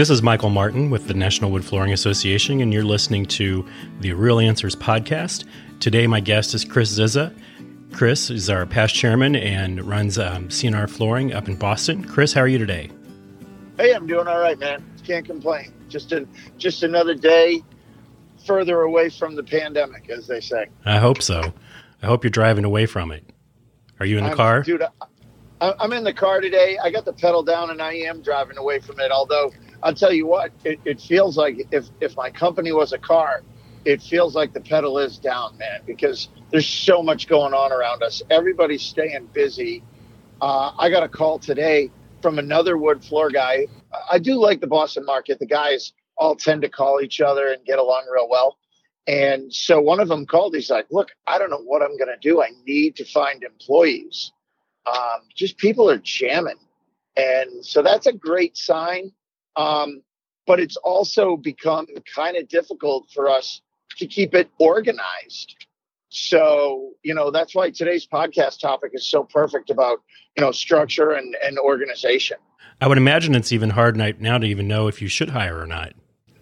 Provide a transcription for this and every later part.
This is Michael Martin with the National Wood Flooring Association, and you're listening to the Real Answers podcast. Today, my guest is Chris Zizza. Chris is our past chairman and runs um, CNR Flooring up in Boston. Chris, how are you today? Hey, I'm doing all right, man. Can't complain. Just a, just another day further away from the pandemic, as they say. I hope so. I hope you're driving away from it. Are you in the I'm, car? Dude, I'm in the car today. I got the pedal down and I am driving away from it, although I'll tell you what, it, it feels like if, if my company was a car, it feels like the pedal is down, man, because there's so much going on around us. Everybody's staying busy. Uh, I got a call today from another wood floor guy. I do like the Boston market. The guys all tend to call each other and get along real well. And so one of them called. He's like, "Look, I don't know what I'm going to do. I need to find employees. Um, just people are jamming, and so that's a great sign. Um, but it's also become kind of difficult for us to keep it organized. So, you know, that's why today's podcast topic is so perfect about, you know, structure and, and organization. I would imagine it's even hard now to even know if you should hire or not.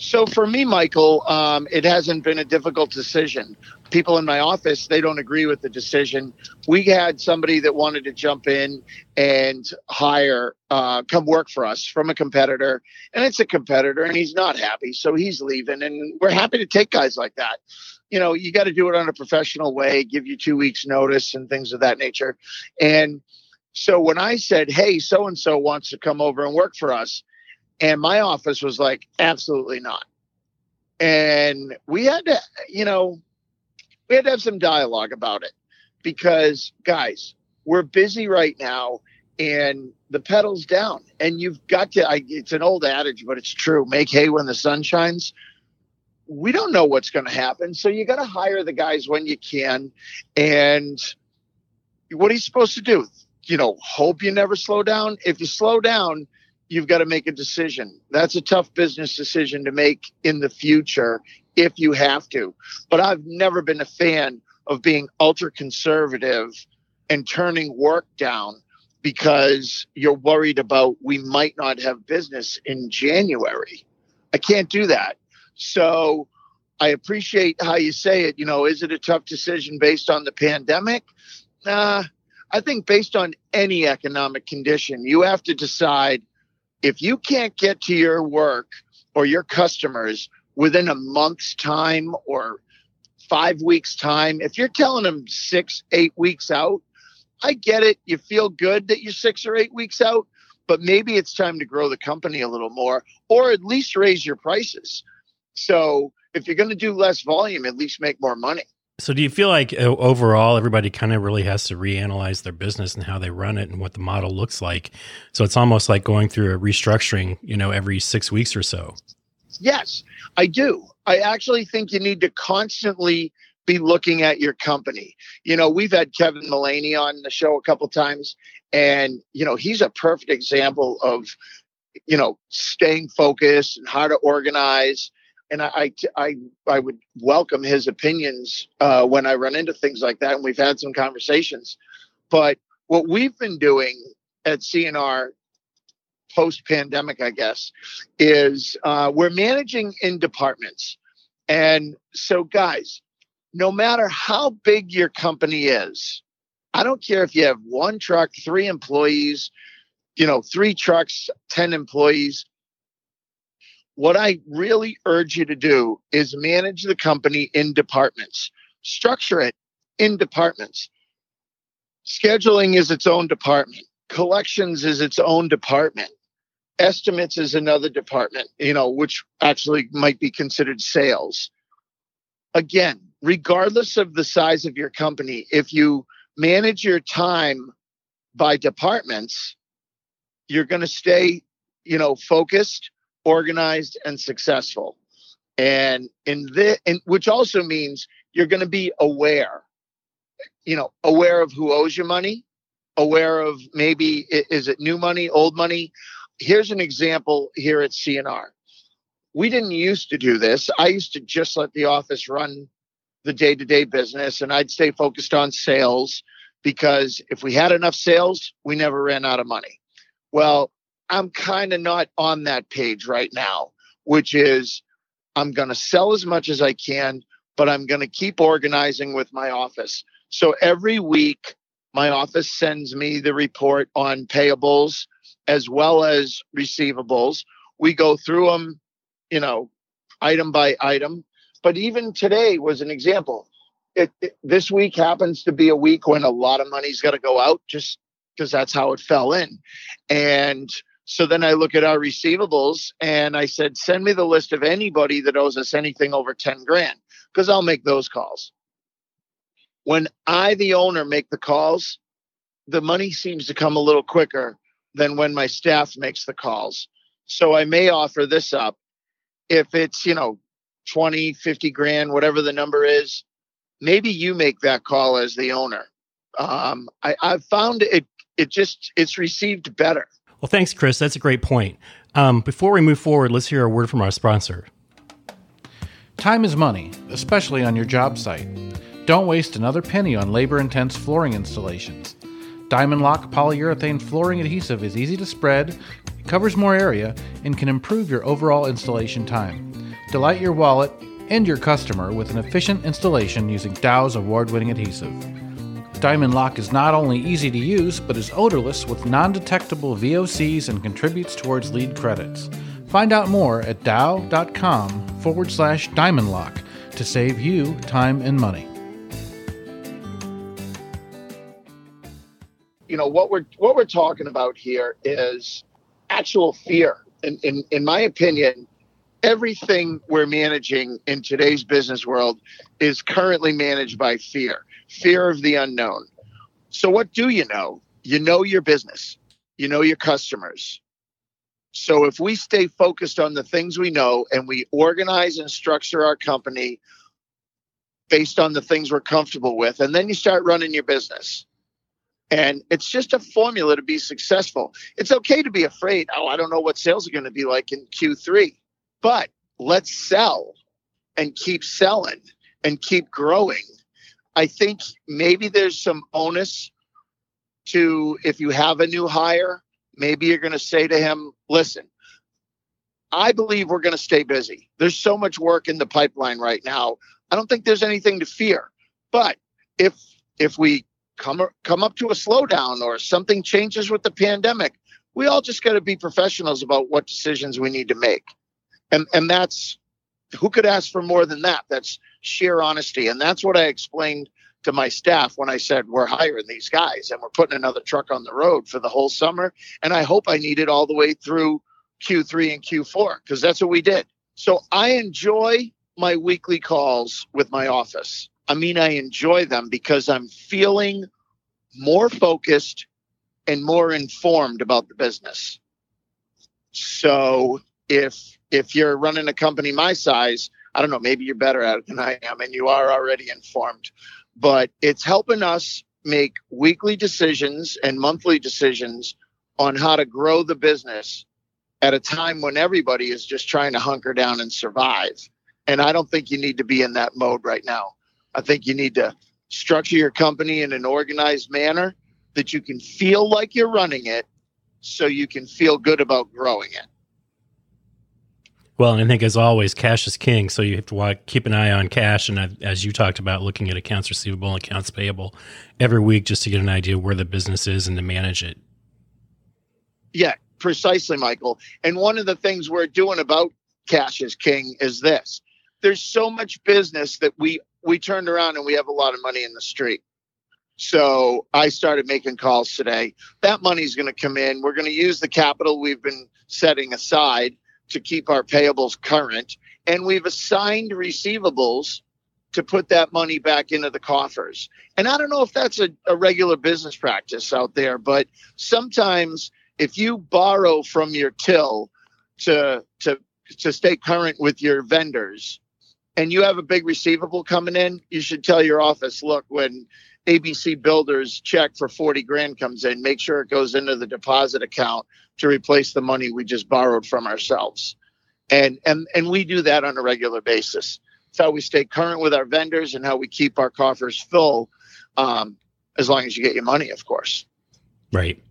So for me, Michael, um, it hasn't been a difficult decision. People in my office, they don't agree with the decision. We had somebody that wanted to jump in and hire, uh, come work for us from a competitor, and it's a competitor, and he's not happy, so he's leaving. And we're happy to take guys like that. You know, you got to do it on a professional way, give you two weeks notice and things of that nature. And so when I said, "Hey, so and so wants to come over and work for us," And my office was like, absolutely not. And we had to, you know, we had to have some dialogue about it because, guys, we're busy right now and the pedal's down. And you've got to, I, it's an old adage, but it's true make hay when the sun shines. We don't know what's going to happen. So you got to hire the guys when you can. And what are you supposed to do? You know, hope you never slow down. If you slow down, you've got to make a decision. That's a tough business decision to make in the future if you have to. But I've never been a fan of being ultra conservative and turning work down because you're worried about we might not have business in January. I can't do that. So I appreciate how you say it. You know, is it a tough decision based on the pandemic? Nah, I think based on any economic condition, you have to decide if you can't get to your work or your customers within a month's time or five weeks time, if you're telling them six, eight weeks out, I get it. You feel good that you're six or eight weeks out, but maybe it's time to grow the company a little more or at least raise your prices. So if you're going to do less volume, at least make more money. So, do you feel like uh, overall everybody kind of really has to reanalyze their business and how they run it and what the model looks like? So, it's almost like going through a restructuring, you know, every six weeks or so. Yes, I do. I actually think you need to constantly be looking at your company. You know, we've had Kevin Mullaney on the show a couple times, and you know, he's a perfect example of, you know, staying focused and how to organize and I, I, I would welcome his opinions uh, when I run into things like that. And we've had some conversations. But what we've been doing at CNR post pandemic, I guess, is uh, we're managing in departments. And so, guys, no matter how big your company is, I don't care if you have one truck, three employees, you know, three trucks, 10 employees what I really urge you to do is manage the company in departments, structure it in departments. Scheduling is its own department, collections is its own department, estimates is another department, you know, which actually might be considered sales. Again, regardless of the size of your company, if you manage your time by departments, you're going to stay, you know, focused organized and successful. And in this and which also means you're going to be aware you know aware of who owes you money aware of maybe is it new money old money? Here's an example here at cnr we didn't used to do this. I used to just let the office run the day-to-day business and i'd stay focused on sales because if we had enough sales we never ran out of money. Well I'm kind of not on that page right now, which is I'm going to sell as much as I can, but I'm going to keep organizing with my office. So every week, my office sends me the report on payables as well as receivables. We go through them, you know, item by item. But even today was an example. It, it, this week happens to be a week when a lot of money's got to go out just because that's how it fell in. And so then I look at our receivables and I said, send me the list of anybody that owes us anything over 10 grand because I'll make those calls. When I, the owner, make the calls, the money seems to come a little quicker than when my staff makes the calls. So I may offer this up. If it's, you know, 20, 50 grand, whatever the number is, maybe you make that call as the owner. Um, I, I've found it, it just, it's received better. Well, thanks, Chris. That's a great point. Um, before we move forward, let's hear a word from our sponsor. Time is money, especially on your job site. Don't waste another penny on labor intense flooring installations. Diamond Lock polyurethane flooring adhesive is easy to spread, covers more area, and can improve your overall installation time. Delight your wallet and your customer with an efficient installation using Dow's award winning adhesive. Diamond Lock is not only easy to use, but is odorless with non detectable VOCs and contributes towards LEED credits. Find out more at dow.com forward slash diamond lock to save you time and money. You know what we're what we're talking about here is actual fear. In in, in my opinion, everything we're managing in today's business world is currently managed by fear fear of the unknown. So, what do you know? You know your business, you know your customers. So, if we stay focused on the things we know and we organize and structure our company based on the things we're comfortable with, and then you start running your business. And it's just a formula to be successful. It's okay to be afraid. Oh, I don't know what sales are going to be like in Q3, but let's sell and keep selling and keep growing I think maybe there's some onus to if you have a new hire, maybe you're going to say to him, listen, I believe we're going to stay busy. There's so much work in the pipeline right now. I don't think there's anything to fear. But if if we come come up to a slowdown or something changes with the pandemic, we all just got to be professionals about what decisions we need to make. And and that's who could ask for more than that? That's sheer honesty. And that's what I explained to my staff when I said, we're hiring these guys and we're putting another truck on the road for the whole summer. And I hope I need it all the way through Q3 and Q4 because that's what we did. So I enjoy my weekly calls with my office. I mean, I enjoy them because I'm feeling more focused and more informed about the business. So if if you're running a company my size, I don't know, maybe you're better at it than I am and you are already informed. But it's helping us make weekly decisions and monthly decisions on how to grow the business at a time when everybody is just trying to hunker down and survive. And I don't think you need to be in that mode right now. I think you need to structure your company in an organized manner that you can feel like you're running it so you can feel good about growing it. Well, and I think as always, cash is king. So you have to keep an eye on cash, and as you talked about, looking at accounts receivable and accounts payable every week just to get an idea where the business is and to manage it. Yeah, precisely, Michael. And one of the things we're doing about cash is king is this: there's so much business that we we turned around and we have a lot of money in the street. So I started making calls today. That money's going to come in. We're going to use the capital we've been setting aside to keep our payables current. And we've assigned receivables to put that money back into the coffers. And I don't know if that's a, a regular business practice out there, but sometimes if you borrow from your till to to to stay current with your vendors and you have a big receivable coming in, you should tell your office, look, when ABC Builders check for 40 grand comes in, make sure it goes into the deposit account to replace the money we just borrowed from ourselves. And and and we do that on a regular basis. It's how we stay current with our vendors and how we keep our coffers full, um, as long as you get your money, of course. Right.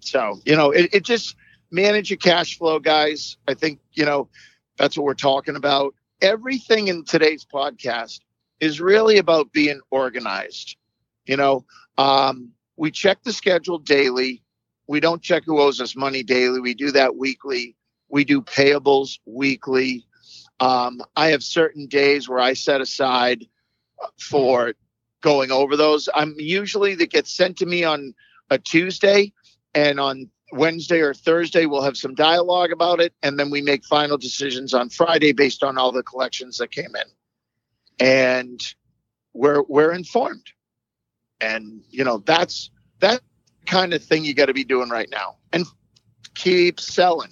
So you know, it, it just manage your cash flow, guys. I think, you know, that's what we're talking about. Everything in today's podcast is really about being organized. You know, um, we check the schedule daily. We don't check who owes us money daily. We do that weekly. We do payables weekly. Um, I have certain days where I set aside for going over those. I'm usually that gets sent to me on a Tuesday, and on Wednesday or Thursday we'll have some dialogue about it, and then we make final decisions on Friday based on all the collections that came in, and we're we're informed, and you know that's that kind of thing you got to be doing right now, and keep selling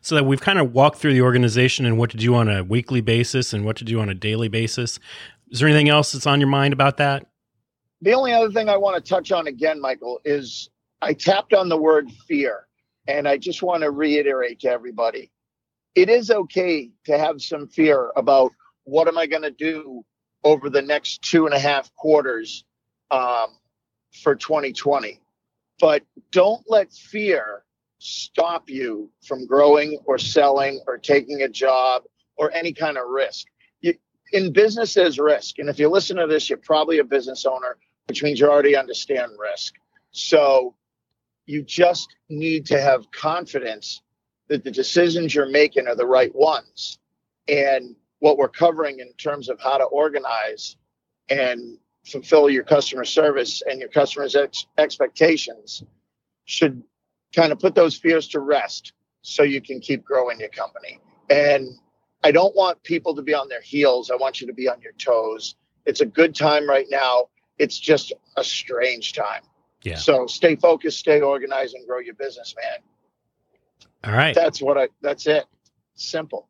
so that we've kind of walked through the organization and what to do on a weekly basis and what to do on a daily basis. Is there anything else that's on your mind about that? The only other thing I want to touch on again, Michael, is I tapped on the word fear. And I just want to reiterate to everybody it is okay to have some fear about what am I going to do over the next two and a half quarters um, for 2020. But don't let fear stop you from growing or selling or taking a job or any kind of risk. You, in business, there's risk. And if you listen to this, you're probably a business owner, which means you already understand risk. So you just need to have confidence that the decisions you're making are the right ones. And what we're covering in terms of how to organize and fulfill your customer service and your customers' ex- expectations should kind of put those fears to rest so you can keep growing your company. And I don't want people to be on their heels. I want you to be on your toes. It's a good time right now. It's just a strange time. Yeah. So stay focused, stay organized, and grow your business, man. All right. That's what I. That's it. Simple.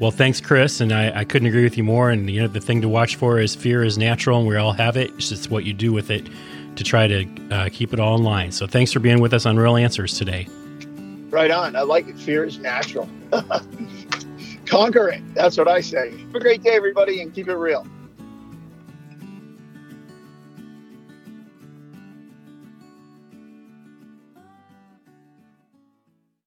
Well, thanks, Chris, and I, I couldn't agree with you more. And you know, the thing to watch for is fear is natural, and we all have it. It's just what you do with it to try to uh, keep it all in line. So thanks for being with us on Real Answers today. Right on. I like it. Fear is natural. Conquer it. That's what I say. Have a great day, everybody, and keep it real.